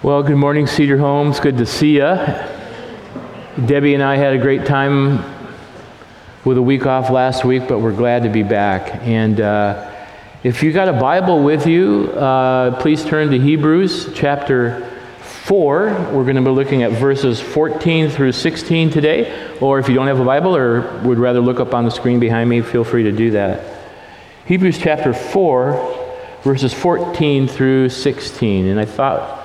Well, good morning, Cedar Homes. Good to see you. Debbie and I had a great time with a week off last week, but we're glad to be back. And uh, if you got a Bible with you, uh, please turn to Hebrews chapter 4. We're going to be looking at verses 14 through 16 today. Or if you don't have a Bible or would rather look up on the screen behind me, feel free to do that. Hebrews chapter 4, verses 14 through 16. And I thought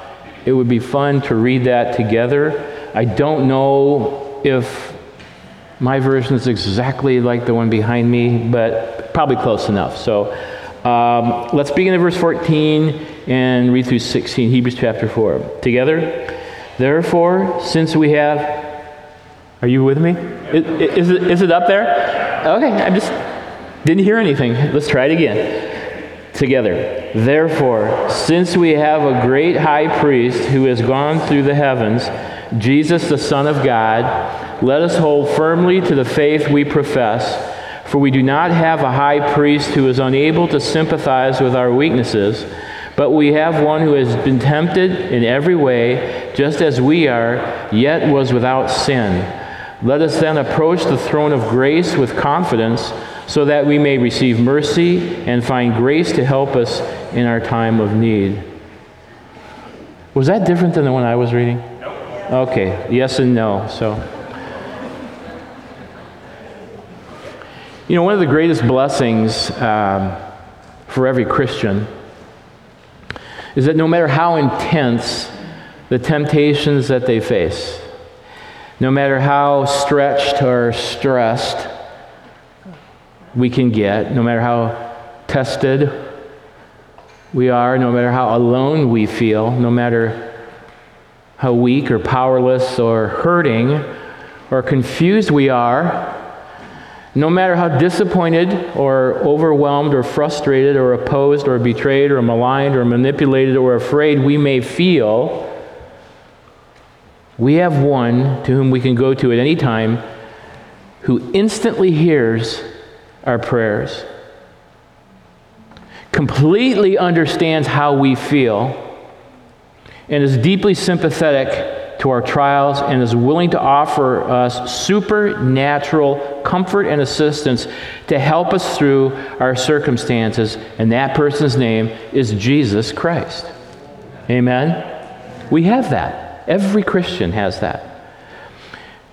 it would be fun to read that together. I don't know if my version is exactly like the one behind me, but probably close enough. So um, let's begin at verse 14 and read through 16, Hebrews chapter 4. Together, therefore, since we have. Are you with me? Is, is, it, is it up there? Okay, I just didn't hear anything. Let's try it again. Together. Therefore, since we have a great high priest who has gone through the heavens, Jesus, the Son of God, let us hold firmly to the faith we profess. For we do not have a high priest who is unable to sympathize with our weaknesses, but we have one who has been tempted in every way, just as we are, yet was without sin. Let us then approach the throne of grace with confidence, so that we may receive mercy and find grace to help us in our time of need. Was that different than the one I was reading? Okay, yes and no. So. You know, one of the greatest blessings um, for every Christian is that no matter how intense the temptations that they face, no matter how stretched or stressed we can get, no matter how tested we are, no matter how alone we feel, no matter how weak or powerless or hurting or confused we are, no matter how disappointed or overwhelmed or frustrated or opposed or betrayed or maligned or manipulated or afraid we may feel, we have one to whom we can go to at any time who instantly hears our prayers, completely understands how we feel, and is deeply sympathetic to our trials and is willing to offer us supernatural comfort and assistance to help us through our circumstances. And that person's name is Jesus Christ. Amen? We have that. Every Christian has that.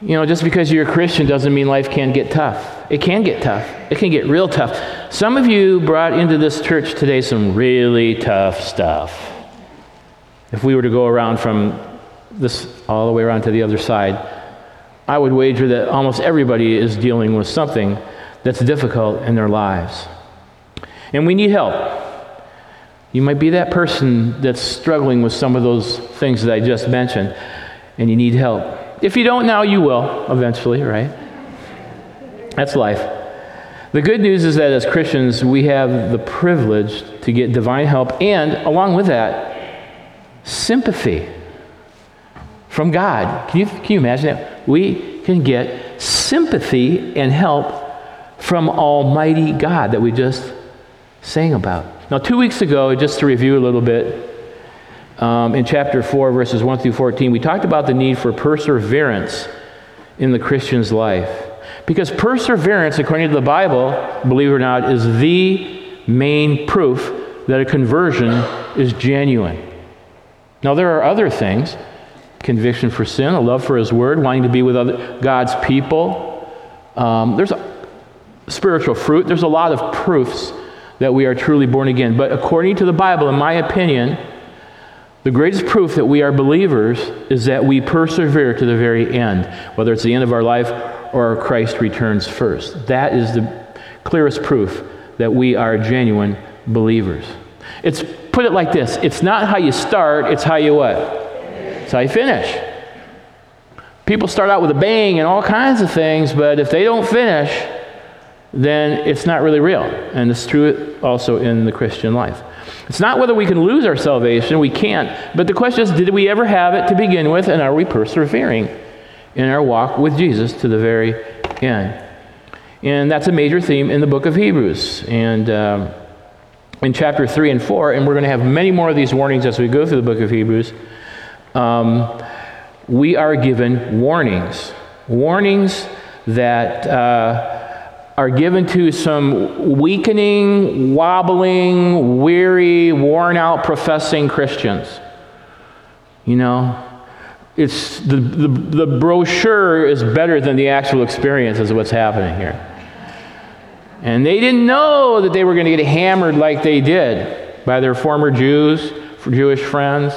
You know, just because you're a Christian doesn't mean life can't get tough. It can get tough. It can get real tough. Some of you brought into this church today some really tough stuff. If we were to go around from this all the way around to the other side, I would wager that almost everybody is dealing with something that's difficult in their lives. And we need help. You might be that person that's struggling with some of those things that I just mentioned, and you need help. If you don't now, you will eventually, right? That's life. The good news is that as Christians, we have the privilege to get divine help and, along with that, sympathy from God. Can you, can you imagine that? We can get sympathy and help from Almighty God that we just sang about. Now, two weeks ago, just to review a little bit, um, in chapter 4, verses 1 through 14, we talked about the need for perseverance in the Christian's life. Because perseverance, according to the Bible, believe it or not, is the main proof that a conversion is genuine. Now, there are other things conviction for sin, a love for His Word, wanting to be with other, God's people. Um, there's a spiritual fruit. There's a lot of proofs that we are truly born again. But according to the Bible, in my opinion, the greatest proof that we are believers is that we persevere to the very end, whether it's the end of our life or Christ returns first. That is the clearest proof that we are genuine believers. It's put it like this it's not how you start, it's how you what? It's how you finish. People start out with a bang and all kinds of things, but if they don't finish, then it's not really real. And it's true also in the Christian life. It's not whether we can lose our salvation, we can't. But the question is, did we ever have it to begin with, and are we persevering in our walk with Jesus to the very end? And that's a major theme in the book of Hebrews. And um, in chapter 3 and 4, and we're going to have many more of these warnings as we go through the book of Hebrews. um, we are given warnings. Warnings that uh, are given to some weakening, wobbling, weary, worn out professing Christians. You know, it's the, the, the brochure is better than the actual experience, is what's happening here. And they didn't know that they were going to get hammered like they did by their former Jews, Jewish friends,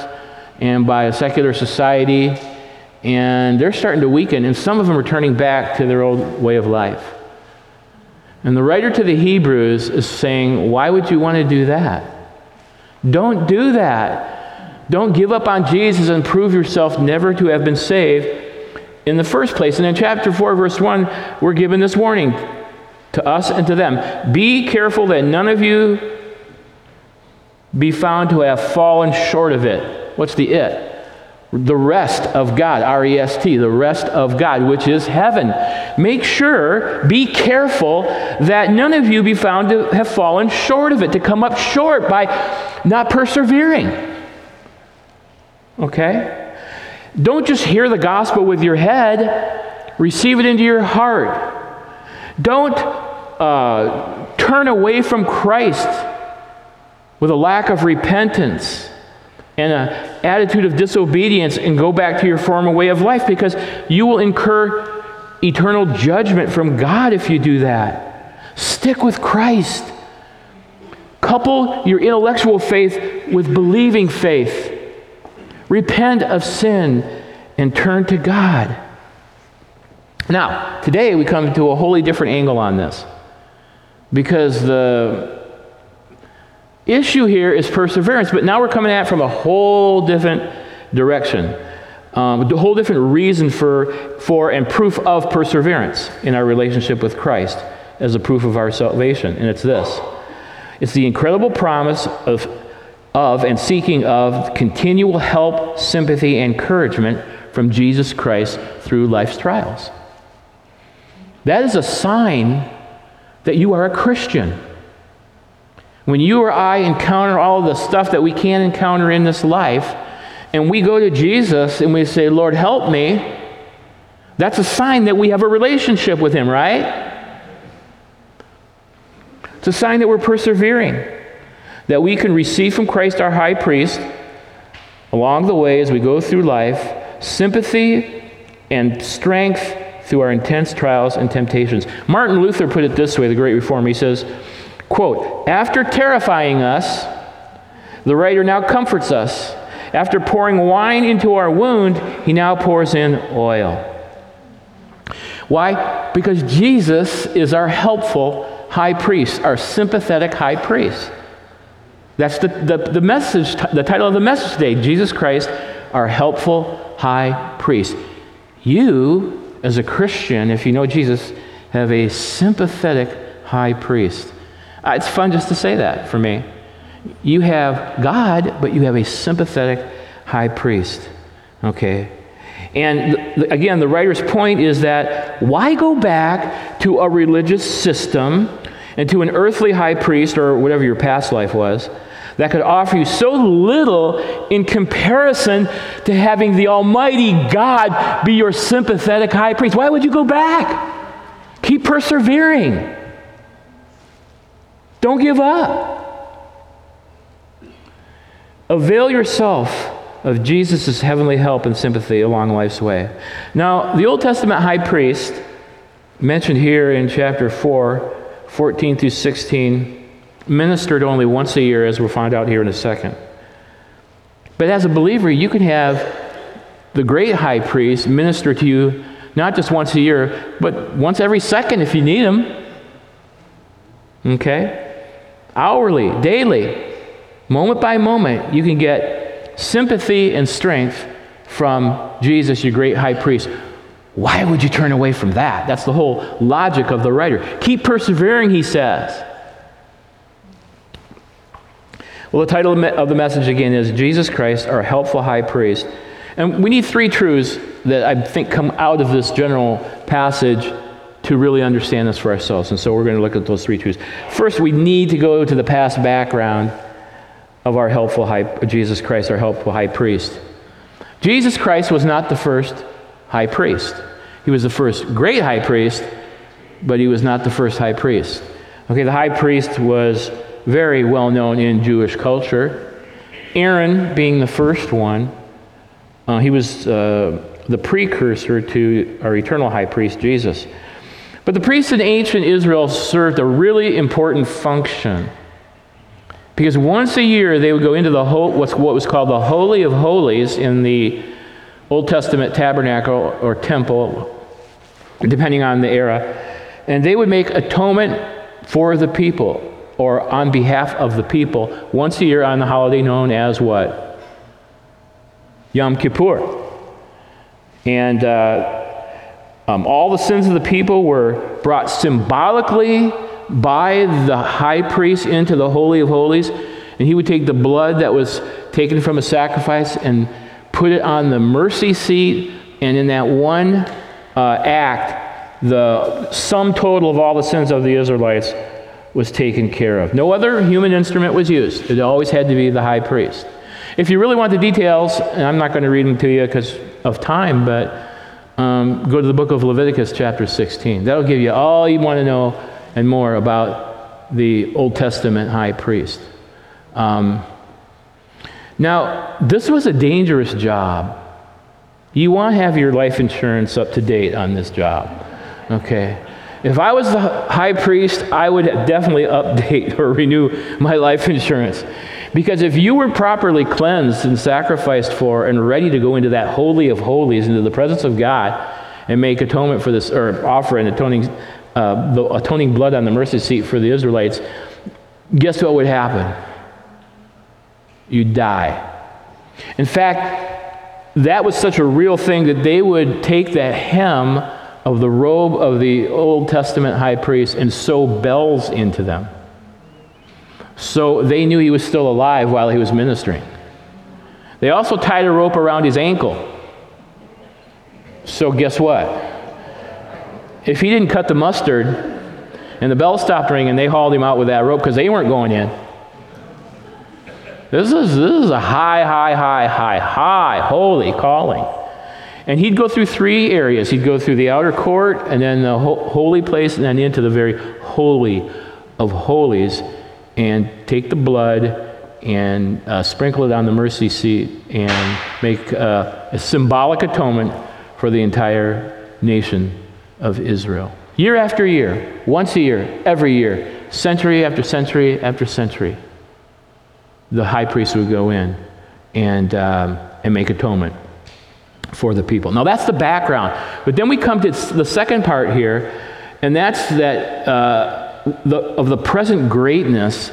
and by a secular society. And they're starting to weaken, and some of them are turning back to their old way of life. And the writer to the Hebrews is saying, Why would you want to do that? Don't do that. Don't give up on Jesus and prove yourself never to have been saved in the first place. And in chapter 4, verse 1, we're given this warning to us and to them. Be careful that none of you be found to have fallen short of it. What's the it? The rest of God, R E S T, the rest of God, which is heaven. Make sure, be careful that none of you be found to have fallen short of it, to come up short by not persevering. Okay? Don't just hear the gospel with your head, receive it into your heart. Don't uh, turn away from Christ with a lack of repentance and an attitude of disobedience and go back to your former way of life because you will incur eternal judgment from God if you do that. Stick with Christ. Couple your intellectual faith with believing faith. Repent of sin and turn to God. Now, today we come to a wholly different angle on this because the issue here is perseverance, but now we're coming at from a whole different direction. Um, a whole different reason for, for and proof of perseverance in our relationship with Christ as a proof of our salvation. And it's this it's the incredible promise of, of and seeking of continual help, sympathy, encouragement from Jesus Christ through life's trials. That is a sign that you are a Christian. When you or I encounter all the stuff that we can encounter in this life, and we go to Jesus and we say, Lord, help me, that's a sign that we have a relationship with Him, right? It's a sign that we're persevering, that we can receive from Christ our high priest along the way as we go through life sympathy and strength through our intense trials and temptations. Martin Luther put it this way, the great reformer. He says, quote, After terrifying us, the writer now comforts us. After pouring wine into our wound, he now pours in oil. Why? Because Jesus is our helpful high priest, our sympathetic high priest. That's the, the, the message, the title of the message today Jesus Christ, our helpful high priest. You as a Christian, if you know Jesus, have a sympathetic high priest. Uh, it's fun just to say that for me. You have God, but you have a sympathetic high priest. Okay? And th- again, the writer's point is that why go back to a religious system and to an earthly high priest or whatever your past life was that could offer you so little in comparison to having the Almighty God be your sympathetic high priest. Why would you go back? Keep persevering. Don't give up. Avail yourself of Jesus' heavenly help and sympathy along life's way. Now, the Old Testament high priest, mentioned here in chapter 4, 14 through 16, ministered only once a year, as we'll find out here in a second. But as a believer, you can have the great high priest minister to you not just once a year, but once every second if you need him. Okay? Hourly, daily, moment by moment, you can get sympathy and strength from Jesus, your great high priest. Why would you turn away from that? That's the whole logic of the writer. Keep persevering, he says. Well, the title of the message again is Jesus Christ, our helpful high priest. And we need three truths that I think come out of this general passage to really understand this for ourselves. And so we're going to look at those three truths. First, we need to go to the past background of our helpful high, Jesus Christ, our helpful high priest. Jesus Christ was not the first high priest. He was the first great high priest, but he was not the first high priest. Okay, the high priest was very well known in Jewish culture. Aaron being the first one, uh, he was uh, the precursor to our eternal high priest, Jesus. But the priests in ancient Israel served a really important function. Because once a year they would go into the what's what was called the Holy of Holies in the Old Testament tabernacle or temple, depending on the era, and they would make atonement for the people or on behalf of the people once a year on the holiday known as what? Yom Kippur. And uh, um, all the sins of the people were brought symbolically by the high priest into the Holy of Holies, and he would take the blood that was taken from a sacrifice and put it on the mercy seat, and in that one uh, act, the sum total of all the sins of the Israelites was taken care of. No other human instrument was used. It always had to be the high priest. If you really want the details, and I'm not going to read them to you because of time, but um, go to the book of Leviticus, chapter 16. That'll give you all you want to know and more about the Old Testament high priest. Um, now, this was a dangerous job. You want to have your life insurance up to date on this job. Okay. If I was the high priest, I would definitely update or renew my life insurance. Because if you were properly cleansed and sacrificed for and ready to go into that holy of holies, into the presence of God, and make atonement for this, or offer an atoning, uh, the atoning blood on the mercy seat for the Israelites, guess what would happen? You'd die. In fact, that was such a real thing that they would take that hem of the robe of the Old Testament high priest and sew bells into them. So they knew he was still alive while he was ministering. They also tied a rope around his ankle. So guess what? If he didn't cut the mustard and the bell stopped ringing, they hauled him out with that rope because they weren't going in. This is, this is a high, high, high, high, high, holy calling. And he'd go through three areas. He'd go through the outer court, and then the ho- holy place, and then into the very holy of holies, and take the blood and uh, sprinkle it on the mercy seat and make uh, a symbolic atonement for the entire nation of Israel. Year after year, once a year, every year, century after century after century, the high priest would go in and, um, and make atonement for the people. Now, that's the background. But then we come to the second part here, and that's that uh, the, of the present greatness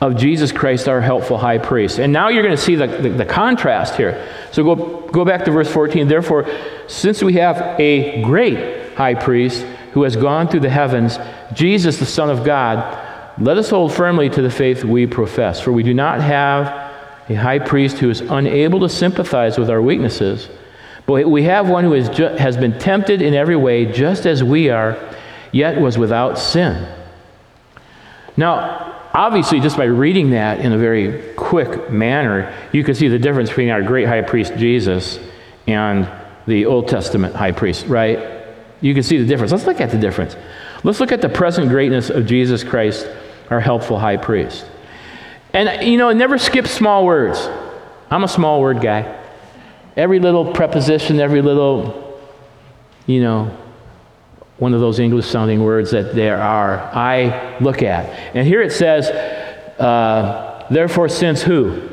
of Jesus Christ, our helpful high priest. And now you're going to see the, the, the, contrast here. So go, go back to verse 14. Therefore, since we have a great high priest who has gone through the heavens, Jesus, the Son of God, let us hold firmly to the faith we profess. For we do not have a high priest who is unable to sympathize with our weaknesses but we have one who ju- has been tempted in every way, just as we are, yet was without sin. Now, obviously, just by reading that in a very quick manner, you can see the difference between our great high priest Jesus and the Old Testament high priest, right? You can see the difference. Let's look at the difference. Let's look at the present greatness of Jesus Christ, our helpful high priest. And, you know, never skip small words. I'm a small word guy. Every little preposition, every little, you know, one of those English sounding words that there are, I look at. And here it says, uh, therefore, since who?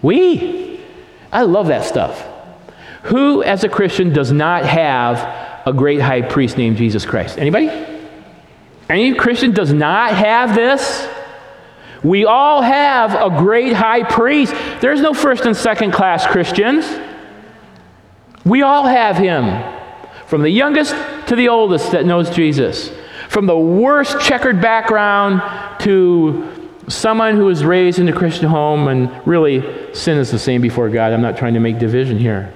We. I love that stuff. Who, as a Christian, does not have a great high priest named Jesus Christ? Anybody? Any Christian does not have this? We all have a great high priest. There's no first and second class Christians. We all have him, from the youngest to the oldest that knows Jesus, from the worst checkered background to someone who was raised in a Christian home, and really, sin is the same before God. I'm not trying to make division here.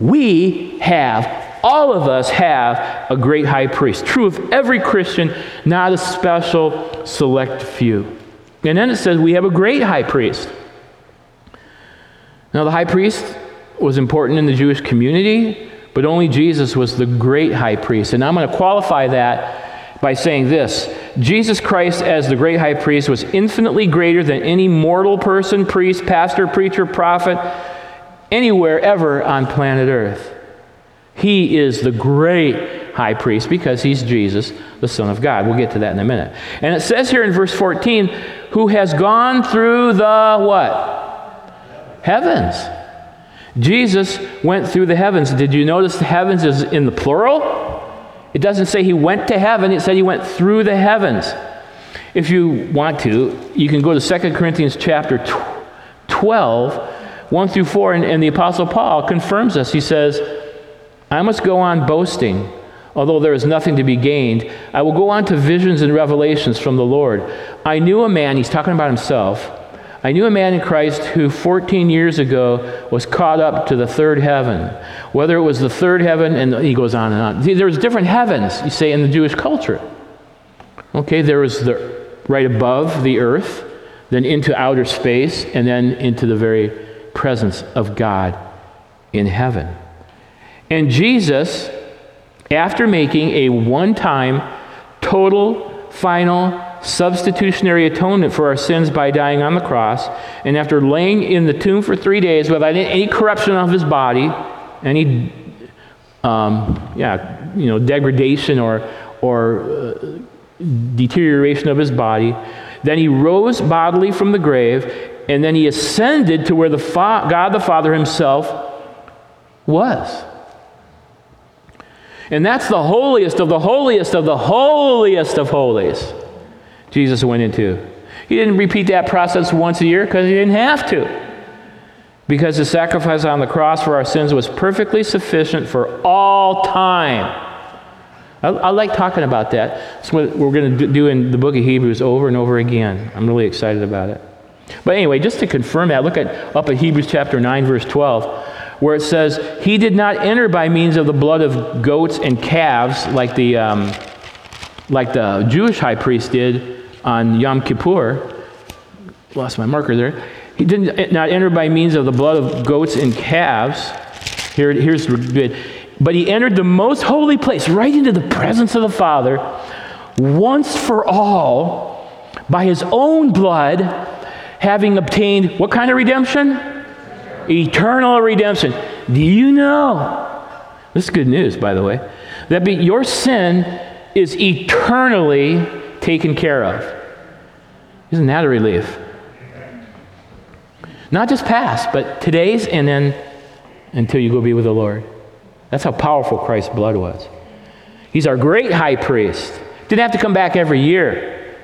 We have, all of us have a great high priest. True of every Christian, not a special select few. And then it says we have a great high priest. Now, the high priest was important in the Jewish community, but only Jesus was the great high priest. And I'm going to qualify that by saying this Jesus Christ, as the great high priest, was infinitely greater than any mortal person, priest, pastor, preacher, prophet, anywhere ever on planet Earth. He is the great high priest because he's Jesus, the Son of God. We'll get to that in a minute. And it says here in verse 14, who has gone through the what? Heavens. Jesus went through the heavens. Did you notice the heavens is in the plural? It doesn't say he went to heaven, it said he went through the heavens. If you want to, you can go to 2 Corinthians chapter 12, 1 through 4, and, and the Apostle Paul confirms this. He says, I must go on boasting, although there is nothing to be gained. I will go on to visions and revelations from the Lord. I knew a man, he's talking about himself. I knew a man in Christ who 14 years ago was caught up to the third heaven. Whether it was the third heaven, and he goes on and on. There's different heavens, you say, in the Jewish culture. Okay, there was the right above the earth, then into outer space, and then into the very presence of God in heaven. And Jesus, after making a one time, total, final, substitutionary atonement for our sins by dying on the cross, and after laying in the tomb for three days without any corruption of his body, any um, yeah, you know, degradation or, or uh, deterioration of his body, then he rose bodily from the grave, and then he ascended to where the Fa- God the Father himself was. And that's the holiest of the holiest of the holiest of holies Jesus went into. He didn't repeat that process once a year because he didn't have to. Because the sacrifice on the cross for our sins was perfectly sufficient for all time. I, I like talking about that. It's what we're going to do in the book of Hebrews over and over again. I'm really excited about it. But anyway, just to confirm that, look at up at Hebrews chapter 9, verse 12 where it says, He did not enter by means of the blood of goats and calves like the, um, like the Jewish high priest did on Yom Kippur. Lost my marker there. He did not enter by means of the blood of goats and calves. Here, here's bit. But he entered the most holy place, right into the presence of the Father, once for all, by his own blood, having obtained what kind of redemption? eternal redemption. Do you know? This is good news, by the way. That be, your sin is eternally taken care of. Isn't that a relief? Not just past, but today's and then until you go be with the Lord. That's how powerful Christ's blood was. He's our great high priest. Didn't have to come back every year.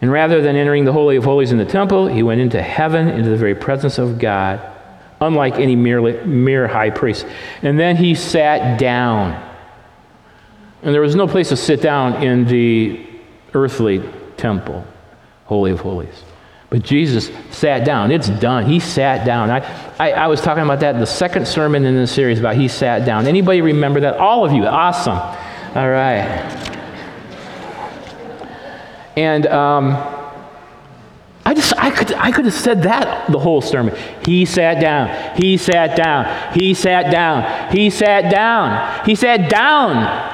And rather than entering the Holy of Holies in the temple, he went into heaven, into the very presence of God, unlike any mere, mere high priest. And then he sat down. And there was no place to sit down in the earthly temple, Holy of Holies. But Jesus sat down. It's done. He sat down. I, I, I, was talking about that in the second sermon in this series about he sat down. Anybody remember that? All of you. Awesome. All right. And um, I just, I could, I could have said that the whole sermon. He sat down. He sat down. He sat down. He sat down. He sat down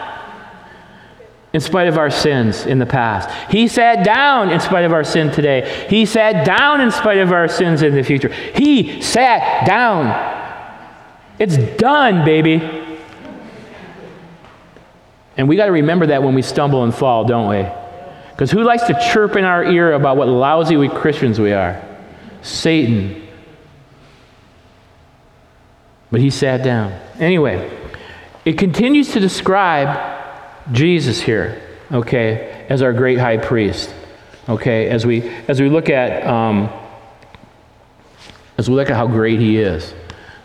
in spite of our sins in the past. He sat down in spite of our sin today. He sat down in spite of our sins in the future. He sat down. It's done, baby. And we got to remember that when we stumble and fall, don't we? Because who likes to chirp in our ear about what lousy we Christians we are? Satan. But he sat down. Anyway, it continues to describe Jesus here, okay, as our great high priest. Okay, as we as we look at um, as we look at how great he is.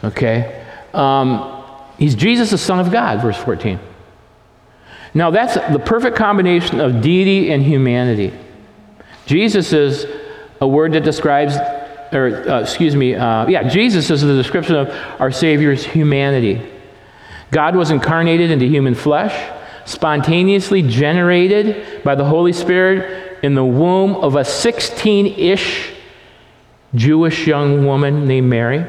Okay, um, he's Jesus, the Son of God, verse fourteen. Now, that's the perfect combination of deity and humanity. Jesus is a word that describes, or uh, excuse me, uh, yeah, Jesus is the description of our Savior's humanity. God was incarnated into human flesh, spontaneously generated by the Holy Spirit in the womb of a 16 ish Jewish young woman named Mary.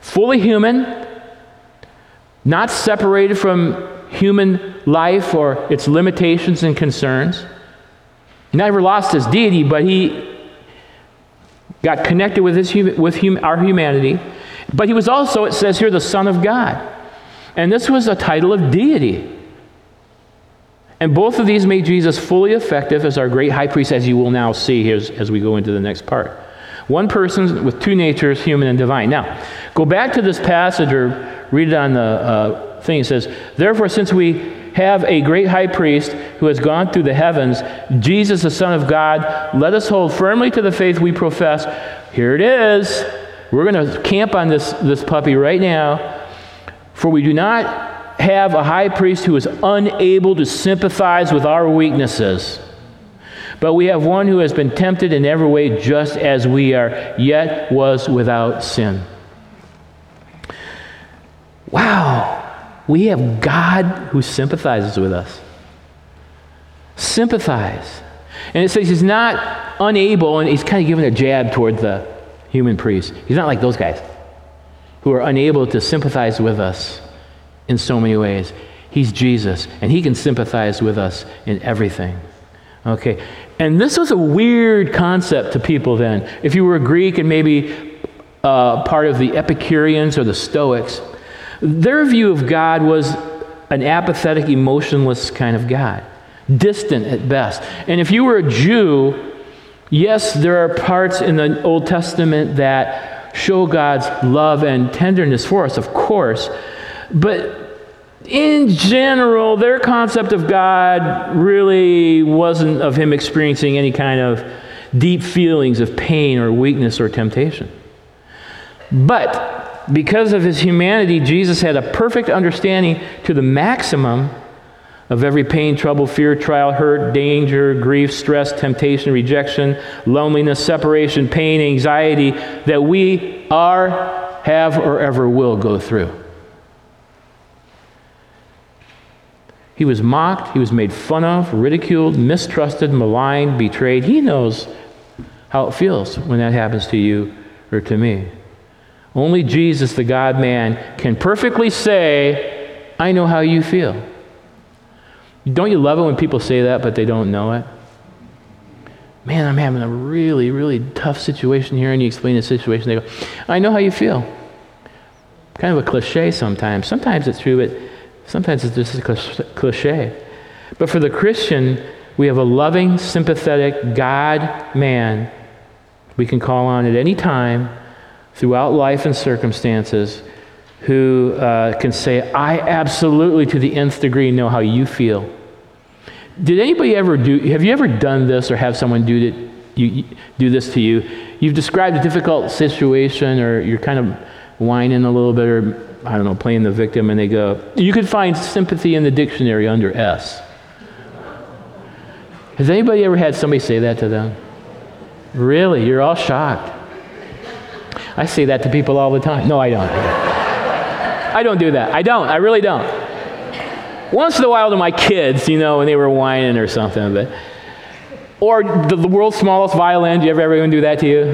fully human, not separated from human life or its limitations and concerns. He never lost his deity, but he got connected with, his, with hum, our humanity. But he was also, it says here, the Son of God. And this was a title of deity. And both of these made Jesus fully effective as our great high priest, as you will now see as, as we go into the next part. One person with two natures, human and divine. Now, go back to this passage or read it on the uh, thing. It says, Therefore, since we have a great high priest who has gone through the heavens, Jesus, the Son of God, let us hold firmly to the faith we profess. Here it is. We're going to camp on this, this puppy right now. For we do not have a high priest who is unable to sympathize with our weaknesses. But we have one who has been tempted in every way just as we are, yet was without sin. Wow, we have God who sympathizes with us. Sympathize. And it says he's not unable, and he's kind of giving a jab toward the human priest. He's not like those guys who are unable to sympathize with us in so many ways. He's Jesus, and he can sympathize with us in everything. Okay, and this was a weird concept to people then. If you were a Greek and maybe uh, part of the Epicureans or the Stoics, their view of God was an apathetic, emotionless kind of God, distant at best. And if you were a Jew, yes, there are parts in the Old Testament that show God's love and tenderness for us, of course. But in general, their concept of God really wasn't of Him experiencing any kind of deep feelings of pain or weakness or temptation. But because of His humanity, Jesus had a perfect understanding to the maximum of every pain, trouble, fear, trial, hurt, danger, grief, stress, temptation, rejection, loneliness, separation, pain, anxiety that we are, have, or ever will go through. He was mocked, he was made fun of, ridiculed, mistrusted, maligned, betrayed. He knows how it feels when that happens to you or to me. Only Jesus, the God man, can perfectly say, I know how you feel. Don't you love it when people say that, but they don't know it? Man, I'm having a really, really tough situation here, and you explain the situation. They go, I know how you feel. Kind of a cliche sometimes. Sometimes it's true, but Sometimes it's just a cliche. But for the Christian, we have a loving, sympathetic God man we can call on at any time throughout life and circumstances who uh, can say, I absolutely, to the nth degree, know how you feel. Did anybody ever do, have you ever done this or have someone do, it, you, do this to you? You've described a difficult situation or you're kind of whining a little bit or I don't know, playing the victim, and they go, you could find sympathy in the dictionary under S. Has anybody ever had somebody say that to them? Really? You're all shocked. I say that to people all the time. No, I don't. I don't do that. I don't. I really don't. Once in a while to my kids, you know, when they were whining or something, but. Or the, the world's smallest violin. Do you ever ever do that to you?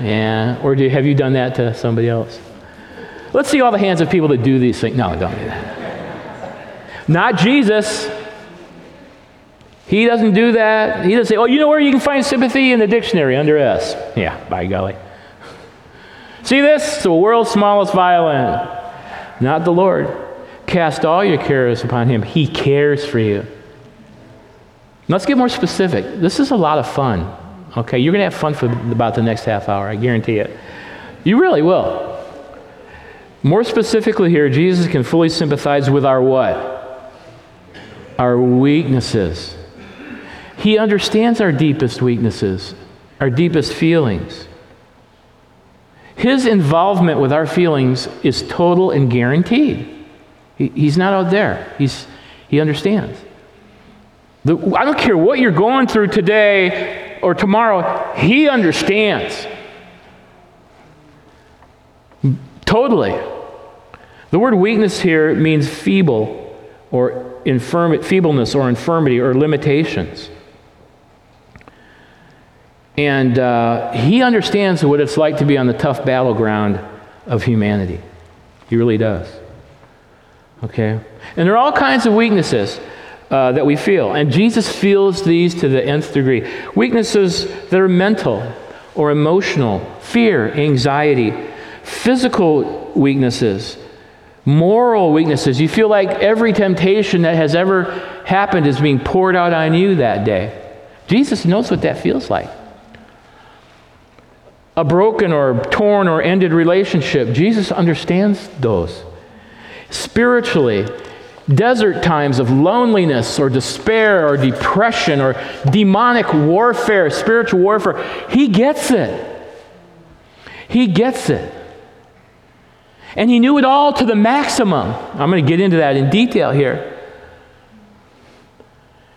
Yeah. Or do, have you done that to somebody else? Let's see all the hands of people that do these things. No, don't do that. Not Jesus. He doesn't do that. He doesn't say, oh, you know where you can find sympathy in the dictionary under S. Yeah, by golly. See this? The world's smallest violin. Not the Lord. Cast all your cares upon him. He cares for you. Let's get more specific. This is a lot of fun. Okay, you're going to have fun for about the next half hour, I guarantee it. You really will. More specifically here, Jesus can fully sympathize with our what? Our weaknesses. He understands our deepest weaknesses, our deepest feelings. His involvement with our feelings is total and guaranteed. He, he's not out there, he's, he understands. The, I don't care what you're going through today or tomorrow, he understands. Totally. The word weakness here means feeble or infirm- feebleness or infirmity or limitations. And uh, he understands what it's like to be on the tough battleground of humanity. He really does. Okay? And there are all kinds of weaknesses uh, that we feel. And Jesus feels these to the nth degree. Weaknesses that are mental or emotional, fear, anxiety, physical weaknesses, moral weaknesses. You feel like every temptation that has ever happened is being poured out on you that day. Jesus knows what that feels like. A broken or torn or ended relationship, Jesus understands those. Spiritually, desert times of loneliness or despair or depression or demonic warfare, spiritual warfare, he gets it. He gets it. And he knew it all to the maximum. I'm going to get into that in detail here.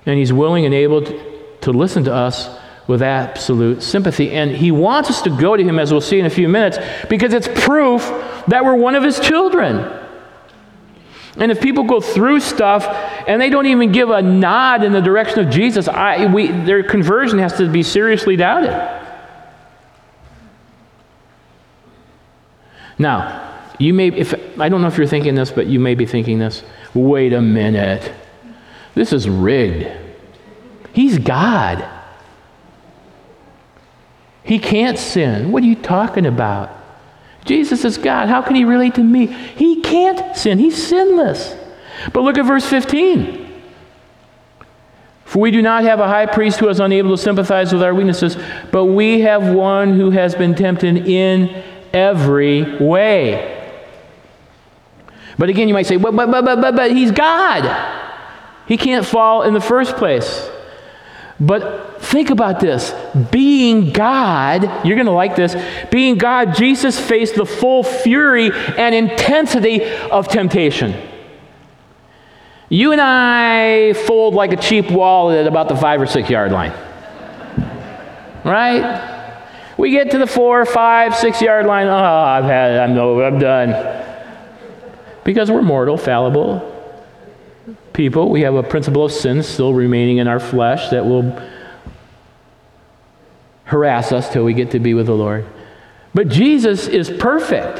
And he's willing and able to, listen to us with absolute sympathy. And he wants us to go to him, as we'll see in a few minutes, because it's proof that we're one of his children. And if people go through stuff and they don't even give a nod in the direction of Jesus, I, we, their conversion has to be seriously doubted. Now, you may, if I don't know if you're thinking this, but you may be thinking this. Wait a minute. This is rigged. He's God. He can't sin. What are you talking about? Jesus is God. How can he relate to me? He can't sin. He's sinless. But look at verse 15. For we do not have a high priest who is unable to sympathize with our weaknesses, but we have one who has been tempted in every way. But again, you might say, but, but, but, but, but, he's God. He can't fall in the first place. But think about this being God, you're going to like this. Being God, Jesus faced the full fury and intensity of temptation. You and I fold like a cheap wall at about the five or six yard line. Right? We get to the four, five, six yard line. Oh, I've had it. I'm no, I'm done. Because we're mortal, fallible people. We have a principle of sin still remaining in our flesh that will harass us till we get to be with the Lord. But Jesus is perfect.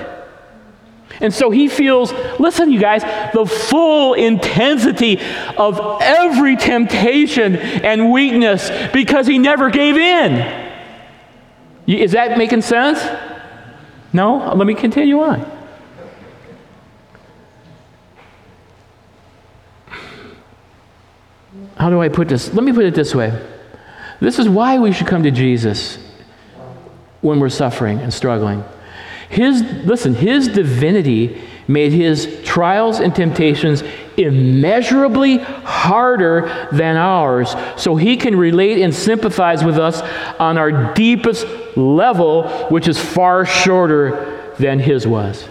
And so he feels, listen, you guys, the full intensity of every temptation and weakness because he never gave in. Is that making sense? No? Let me continue on. How do I put this? Let me put it this way. This is why we should come to Jesus when we're suffering and struggling. His, listen, his divinity made his trials and temptations immeasurably harder than ours, so he can relate and sympathize with us on our deepest level, which is far shorter than his was.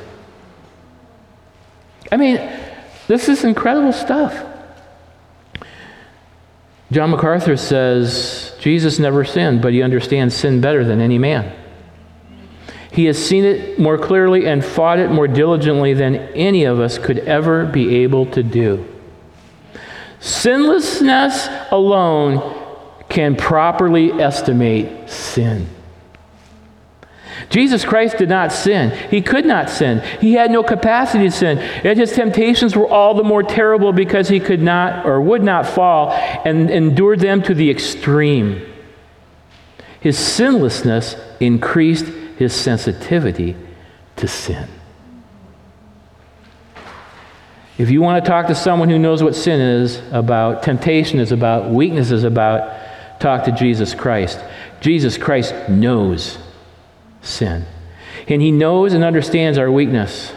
I mean, this is incredible stuff. John MacArthur says Jesus never sinned, but he understands sin better than any man. He has seen it more clearly and fought it more diligently than any of us could ever be able to do. Sinlessness alone can properly estimate sin. Jesus Christ did not sin. He could not sin. He had no capacity to sin. Yet his temptations were all the more terrible because he could not or would not fall and endured them to the extreme. His sinlessness increased his sensitivity to sin. If you want to talk to someone who knows what sin is about, temptation is about, weakness is about, talk to Jesus Christ. Jesus Christ knows sin. And he knows and understands our weakness.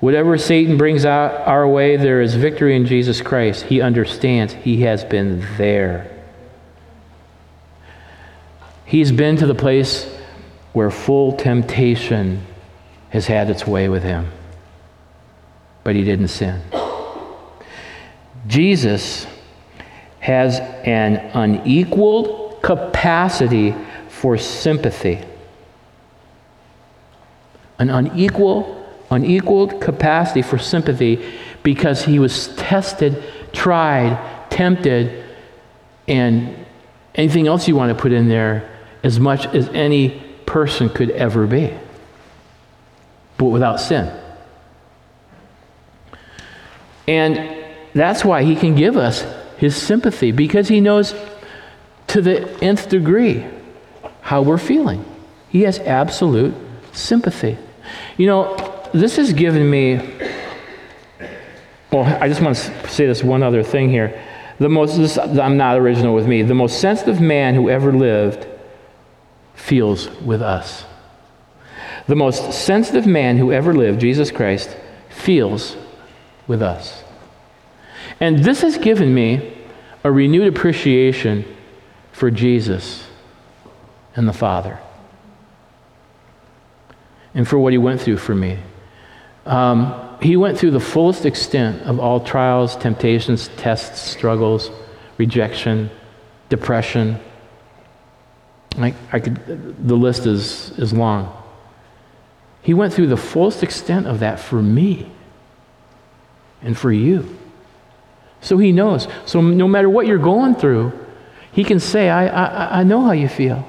Whatever Satan brings out our way, there is victory in Jesus Christ. He understands. He has been there. He's been to the place where full temptation has had its way with him. But he didn't sin. Jesus has an unequaled capacity for sympathy. An unequal, unequaled capacity for sympathy because he was tested, tried, tempted, and anything else you want to put in there as much as any person could ever be. but without sin. And that's why he can give us his sympathy, because he knows to the nth degree how we're feeling. He has absolute sympathy. You know, this has given me, well, I just want to say this one other thing here. The most, this, I'm not original with me, the most sensitive man who ever lived feels with us. The most sensitive man who ever lived, Jesus Christ, feels with us. And this has given me a renewed appreciation for Jesus and the Father and for what he went through for me. Um, he went through the fullest extent of all trials, temptations, tests, struggles, rejection, depression. I, I could, the list is, is long. He went through the fullest extent of that for me and for you. So he knows. So no matter what you're going through, he can say, I, I, I know how you feel.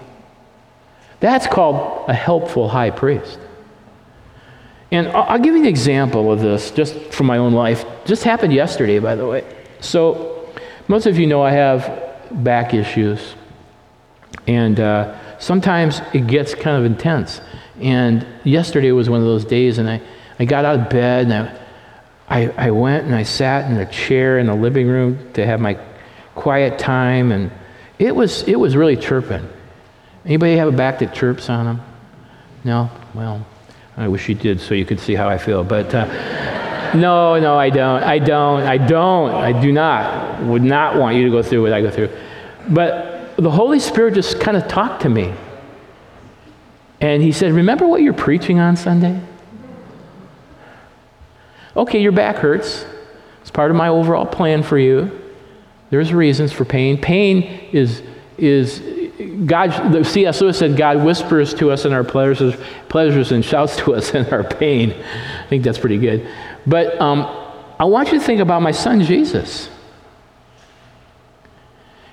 That's called a helpful high priest. And I'll give you an example of this just from my own life. Just happened yesterday, by the way. So, most of you know I have back issues. And uh, sometimes it gets kind of intense. And yesterday was one of those days, and I, I got out of bed and I, I, I went and I sat in a chair in the living room to have my quiet time. And it was, it was really chirping. Anybody have a back that chirps on them? No? Well, I wish you did so you could see how I feel. But uh, no, no, I don't. I don't. I don't. I do not. Would not want you to go through what I go through. But the Holy Spirit just kind of talked to me. And he said, Remember what you're preaching on Sunday? Okay, your back hurts. It's part of my overall plan for you. There's reasons for pain. Pain is, is God, C.S. Lewis said, God whispers to us in our pleasures, pleasures and shouts to us in our pain. I think that's pretty good. But um, I want you to think about my son Jesus.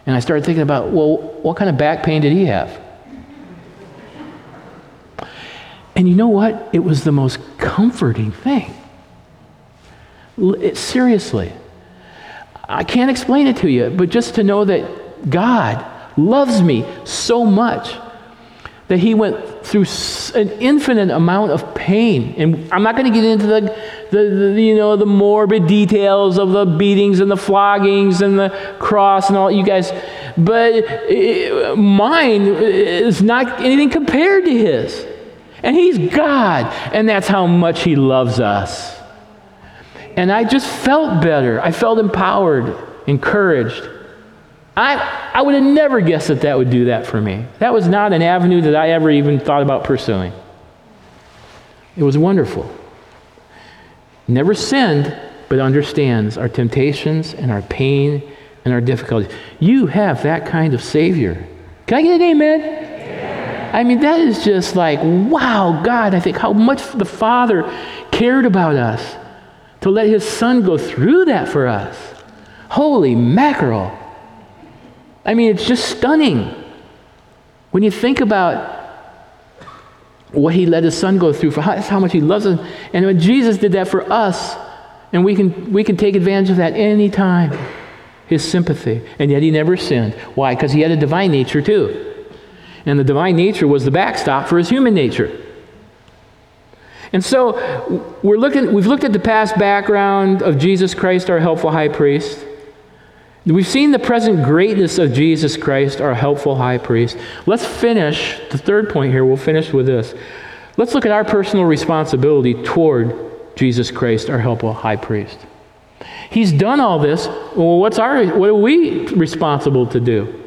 And I started thinking about, well, what kind of back pain did he have? And you know what? It was the most comforting thing. It, seriously. I can't explain it to you, but just to know that God loves me so much that he went through an infinite amount of pain. And I'm not going to get into the, the, the, you know, the morbid details of the beatings and the floggings and the cross and all you guys, but it, mine is not anything compared to his. And he's God, and that's how much he loves us. And I just felt better. I felt empowered, encouraged. I, I would have never guessed that that would do that for me. That was not an avenue that I ever even thought about pursuing. It was wonderful. Never sinned, but understands our temptations and our pain and our difficulties. You have that kind of Savior. Can I get an amen? I mean, that is just like, wow, God, I think how much the Father cared about us to let His Son go through that for us. Holy mackerel. I mean, it's just stunning when you think about what he let his son go through, for how, how much he loves us. And when Jesus did that for us, and we can, we can take advantage of that anytime, his sympathy. And yet he never sinned. Why? Because he had a divine nature too. And the divine nature was the backstop for his human nature. And so we're looking, we've looked at the past background of Jesus Christ, our helpful high priest. We've seen the present greatness of Jesus Christ, our helpful high priest. Let's finish the third point here. We'll finish with this. Let's look at our personal responsibility toward Jesus Christ, our helpful high priest. He's done all this. Well, what's our what are we responsible to do?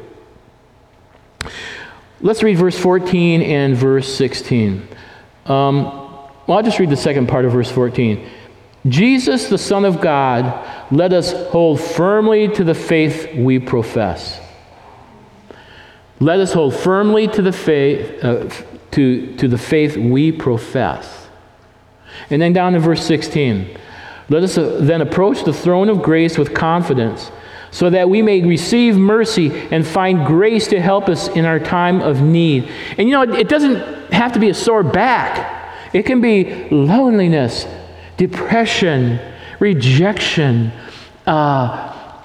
Let's read verse 14 and verse 16. Um, well, I'll just read the second part of verse 14. Jesus, the Son of God, let us hold firmly to the faith we profess. Let us hold firmly to the faith, uh, to, to the faith we profess. And then down to verse 16. Let us uh, then approach the throne of grace with confidence, so that we may receive mercy and find grace to help us in our time of need. And you know, it doesn't have to be a sore back. It can be loneliness, depression, rejection, uh,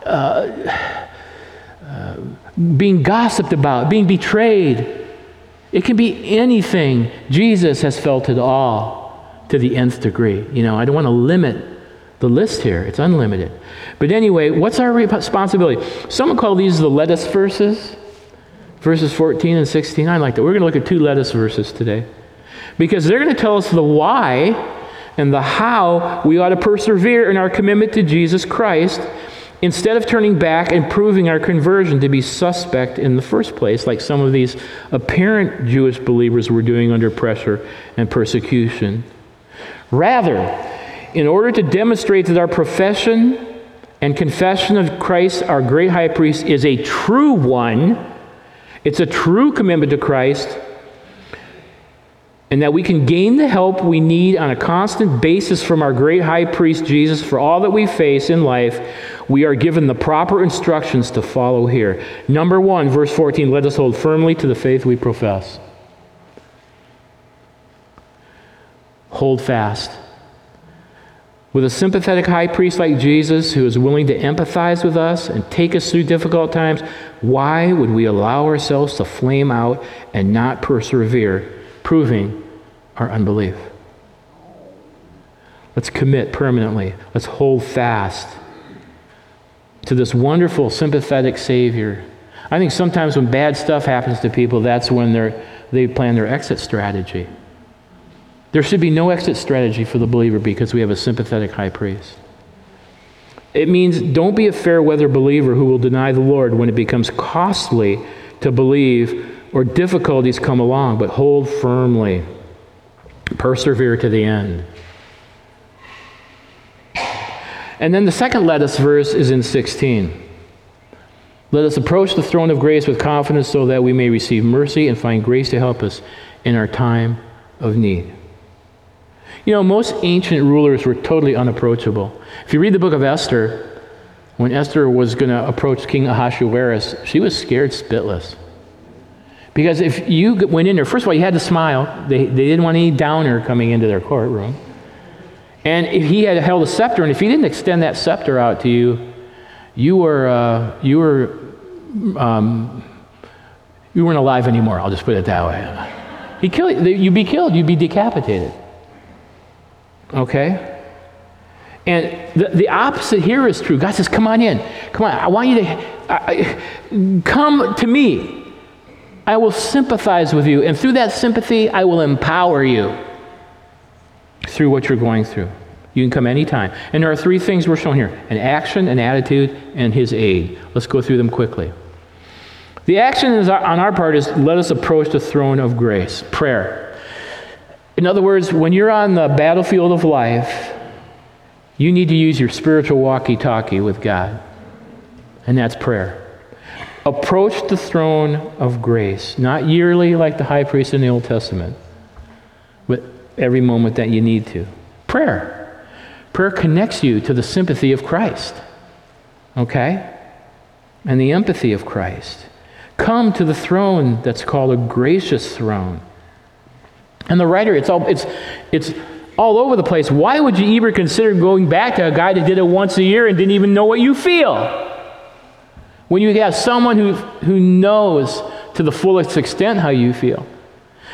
uh, uh, being gossiped about, being betrayed. It can be anything. Jesus has felt it all to the nth degree. You know, I don't want to limit the list here, it's unlimited. But anyway, what's our responsibility? Someone call these the lettuce verses, verses 14 and 16. I like that. We're going to look at two lettuce verses today because they're going to tell us the why and the how we ought to persevere in our commitment to Jesus Christ instead of turning back and proving our conversion to be suspect in the first place, like some of these apparent Jewish believers were doing under pressure and persecution. Rather, in order to demonstrate that our profession and confession of Christ, our great high priest, is a true one, it's a true commitment to Christ and that we can gain the help we need on a constant basis from our great high priest Jesus for all that we face in life, we are given the proper instructions to follow here. Number one, verse 14, let us hold firmly to the faith we profess. Hold fast. With a sympathetic high priest like Jesus who is willing to empathize with us and take us through difficult times, why would we allow ourselves to flame out and not persevere? Proving our unbelief. Let's commit permanently. Let's hold fast to this wonderful, sympathetic Savior. I think sometimes when bad stuff happens to people, that's when they plan their exit strategy. There should be no exit strategy for the believer because we have a sympathetic high priest. It means don't be a fair weather believer who will deny the Lord when it becomes costly to believe or difficulties come along, but hold firmly. Persevere to the end. And then the second let us verse is in 16. Let us approach the throne of grace with confidence so that we may receive mercy and find grace to help us in our time of need. You know, most ancient rulers were totally unapproachable. If you read the book of Esther, when Esther was going to approach King Ahasuerus, she was scared spitless. Because if you went in there, first of all, you had to smile. They, they didn't want any downer coming into their courtroom. And if he had held a scepter, and if he didn't extend that scepter out to you, you were, uh, you were, um, you weren't alive anymore. I'll just put it that way. He killed you'd be killed. You'd be decapitated. Okay. And the, the opposite here is true. God says, "Come on in. Come on. I want you to uh, come to me." I will sympathize with you. And through that sympathy, I will empower you through what you're going through. You can come anytime. And there are three things we're showing here an action, an attitude, and his aid. Let's go through them quickly. The action is, on our part is let us approach the throne of grace, prayer. In other words, when you're on the battlefield of life, you need to use your spiritual walkie talkie with God, and that's prayer. Approach the throne of grace, not yearly like the high priest in the Old Testament, but every moment that you need to. Prayer. Prayer connects you to the sympathy of Christ, okay? And the empathy of Christ. Come to the throne that's called a gracious throne. And the writer, it's all, it's, it's all over the place. Why would you ever consider going back to a guy that did it once a year and didn't even know what you feel? When you have someone who, who knows to the fullest extent how you feel.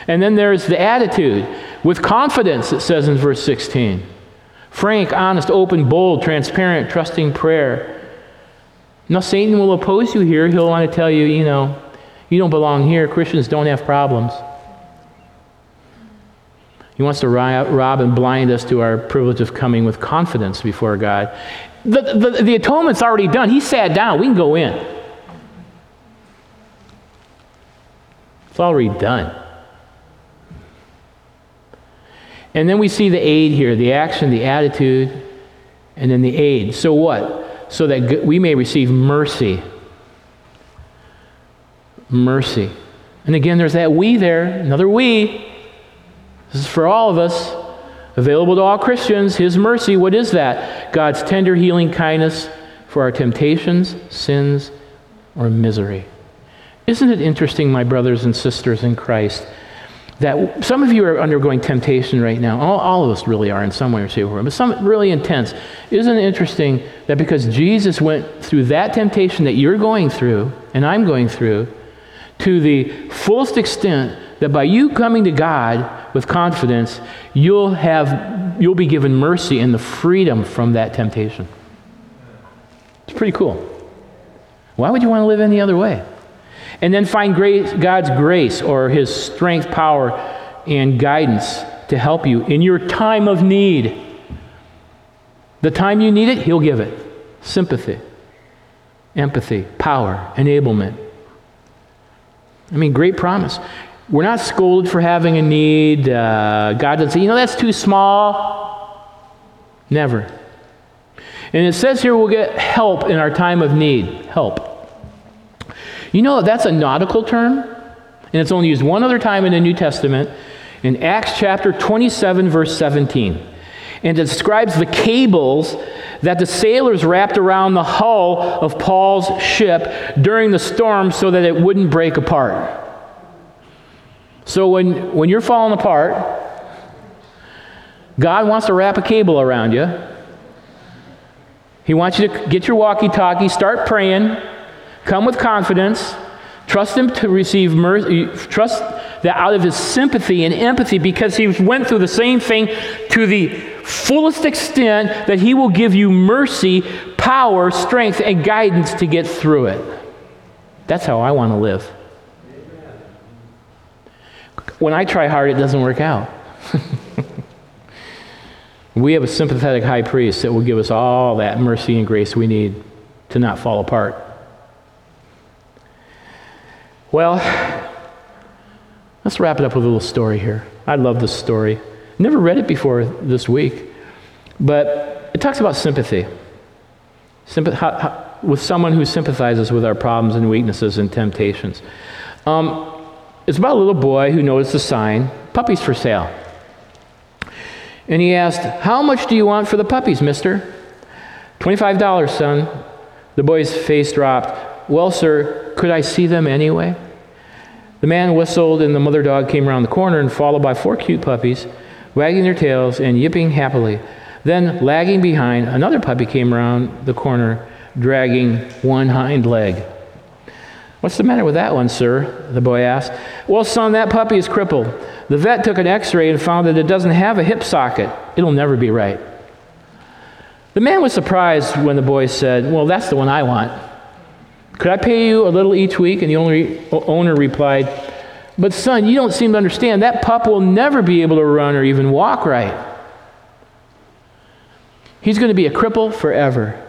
And then there's the attitude with confidence, it says in verse 16. Frank, honest, open, bold, transparent, trusting prayer. Now, Satan will oppose you here. He'll want to tell you, you know, you don't belong here. Christians don't have problems. He wants to rob and blind us to our privilege of coming with confidence before God. The, the, the atonement's already done. He sat down. We can go in. It's already done. And then we see the aid here the action, the attitude, and then the aid. So what? So that we may receive mercy. Mercy. And again, there's that we there, another we. This is for all of us. Available to all Christians, His mercy, what is that? God's tender healing kindness for our temptations, sins, or misery. Isn't it interesting, my brothers and sisters in Christ, that some of you are undergoing temptation right now. All, all, of us really are in some way or shape or form, but some really intense. Isn't it interesting that because Jesus went through that temptation that you're going through and I'm going through to the fullest extent that by you coming to God with confidence, you'll have you'll be given mercy and the freedom from that temptation. It's pretty cool. Why would you want to live any other way? And then find grace, God's grace or His strength, power, and guidance to help you in your time of need. The time you need it, He'll give it. Sympathy, empathy, power, enablement. I mean, great promise. We're not scolded for having a need. Uh, God doesn't say, you know, that's too small. Never. And it says here we'll get help in our time of need. Help. You know, that's a nautical term, and it's only used one other time in the New Testament in Acts chapter 27, verse 17. And it describes the cables that the sailors wrapped around the hull of Paul's ship during the storm so that it wouldn't break apart. So when, when you're falling apart, God wants to wrap a cable around you. He wants you to get your walkie talkie, start praying, Come with confidence. Trust him to receive mercy. Trust that out of his sympathy and empathy, because he went through the same thing to the fullest extent, that he will give you mercy, power, strength, and guidance to get through it. That's how I want to live. When I try hard, it doesn't work out. we have a sympathetic high priest that will give us all that mercy and grace we need to not fall apart. Well, let's wrap it up with a little story here. I love this story. Never read it before this week, but it talks about sympathy. Sympath- how, how, with someone who sympathizes with our problems and weaknesses and temptations. Um, it's about a little boy who noticed a sign puppies for sale. And he asked, How much do you want for the puppies, mister? $25, son. The boy's face dropped. Well, sir, could I see them anyway? The man whistled, and the mother dog came around the corner and followed by four cute puppies, wagging their tails and yipping happily. Then, lagging behind, another puppy came around the corner, dragging one hind leg. What's the matter with that one, sir? The boy asked. Well, son, that puppy is crippled. The vet took an x ray and found that it doesn't have a hip socket. It'll never be right. The man was surprised when the boy said, Well, that's the one I want. Could I pay you a little each week? And the owner replied, But son, you don't seem to understand. That pup will never be able to run or even walk right. He's going to be a cripple forever.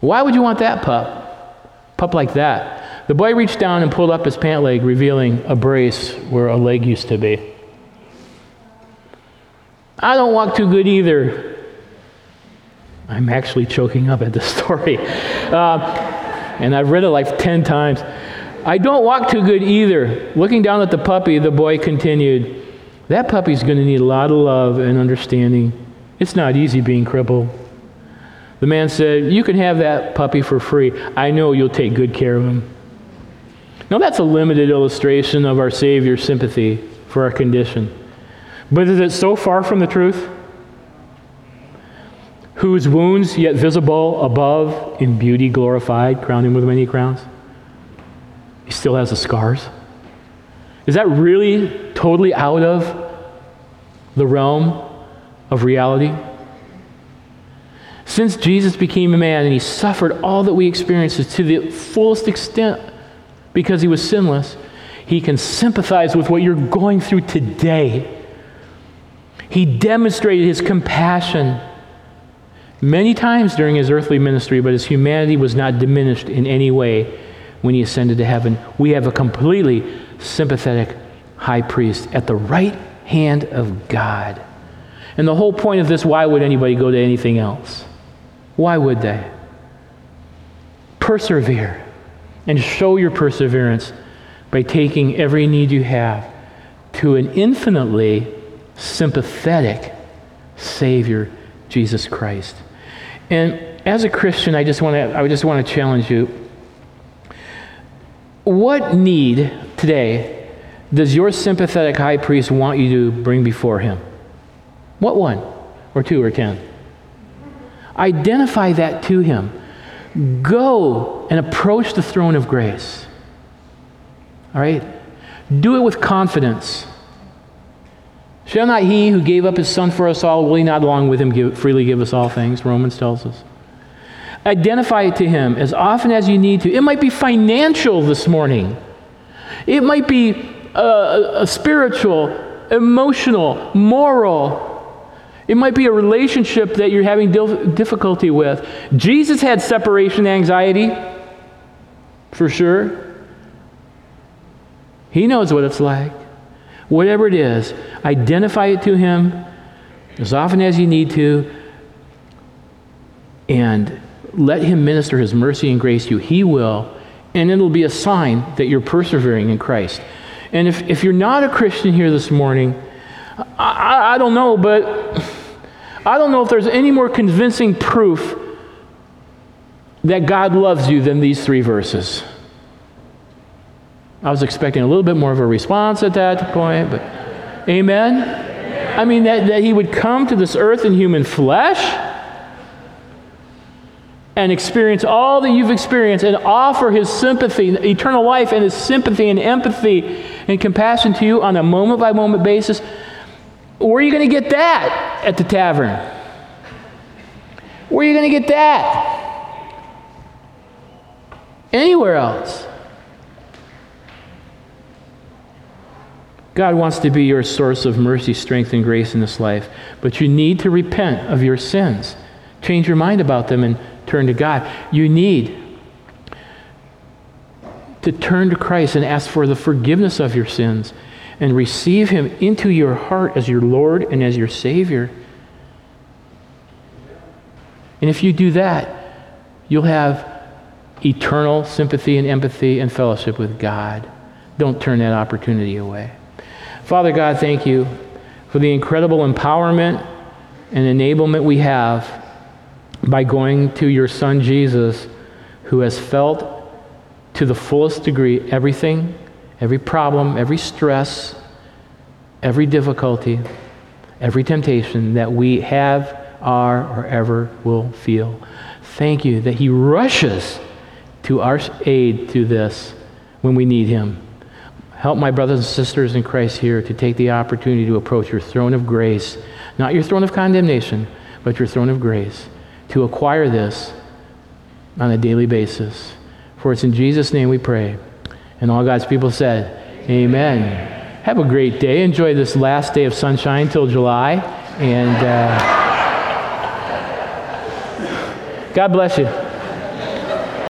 Why would you want that pup? Pup like that. The boy reached down and pulled up his pant leg, revealing a brace where a leg used to be. I don't walk too good either, I'm actually choking up at the story. Uh, and I've read it like 10 times. I don't walk too good either. Looking down at the puppy, the boy continued, That puppy's going to need a lot of love and understanding. It's not easy being crippled. The man said, You can have that puppy for free. I know you'll take good care of him. Now, that's a limited illustration of our Savior's sympathy for our condition. But is it so far from the truth? whose wounds yet visible above in beauty glorified, crowned him with many crowns. He still has the scars. Is that really totally out of the realm of reality? Since Jesus became a man and he suffered all that we experience to the fullest extent because he was sinless, he can sympathize with what you're going through today. He demonstrated his compassion many times during his earthly ministry, but his humanity was not diminished in any way when he ascended to heaven. We have a completely sympathetic high priest at the right hand of God. And the whole point of this why would anybody go to anything else? Why would they? Persevere and show your perseverance by taking every need you have to an infinitely sympathetic Savior, Jesus Christ. And as a Christian, I just want to I just want to challenge you. What need today does your sympathetic high priest want you to bring before him? What one? Or two or ten? Identify that to him. Go and approach the throne of grace. All right? Do it with confidence. Shall not he who gave up his son for us all, will he not along with him give, freely give us all things? Romans tells us. Identify it to him as often as you need to. It might be financial this morning, it might be uh, a, a spiritual, emotional, moral. It might be a relationship that you're having difficulty with. Jesus had separation anxiety, for sure. He knows what it's like. Whatever it is, identify it to Him as often as you need to, and let Him minister His mercy and grace to you. He will, and it'll be a sign that you're persevering in Christ. And if, if you're not a Christian here this morning, I, I don't know, but I don't know if there's any more convincing proof that God loves you than these three verses. I was expecting a little bit more of a response at that point, but amen? I mean, that, that he would come to this earth in human flesh and experience all that you've experienced and offer his sympathy, eternal life, and his sympathy and empathy and compassion to you on a moment by moment basis. Where are you going to get that at the tavern? Where are you going to get that? Anywhere else. God wants to be your source of mercy, strength, and grace in this life, but you need to repent of your sins. Change your mind about them and turn to God. You need to turn to Christ and ask for the forgiveness of your sins and receive Him into your heart as your Lord and as your Savior. And if you do that, you'll have eternal sympathy and empathy and fellowship with God. Don't turn that opportunity away. Father God, thank you for the incredible empowerment and enablement we have by going to your Son Jesus, who has felt to the fullest degree everything, every problem, every stress, every difficulty, every temptation that we have, are, or ever will feel. Thank you that He rushes to our aid through this when we need Him. Help my brothers and sisters in Christ here to take the opportunity to approach your throne of grace, not your throne of condemnation, but your throne of grace, to acquire this on a daily basis. For it's in Jesus' name we pray. And all God's people said, Amen. Amen. Have a great day. Enjoy this last day of sunshine till July. And uh, God bless you.